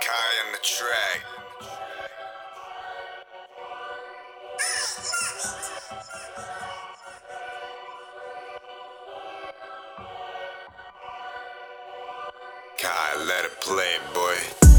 Kai on the track. Kai, let it play, boy.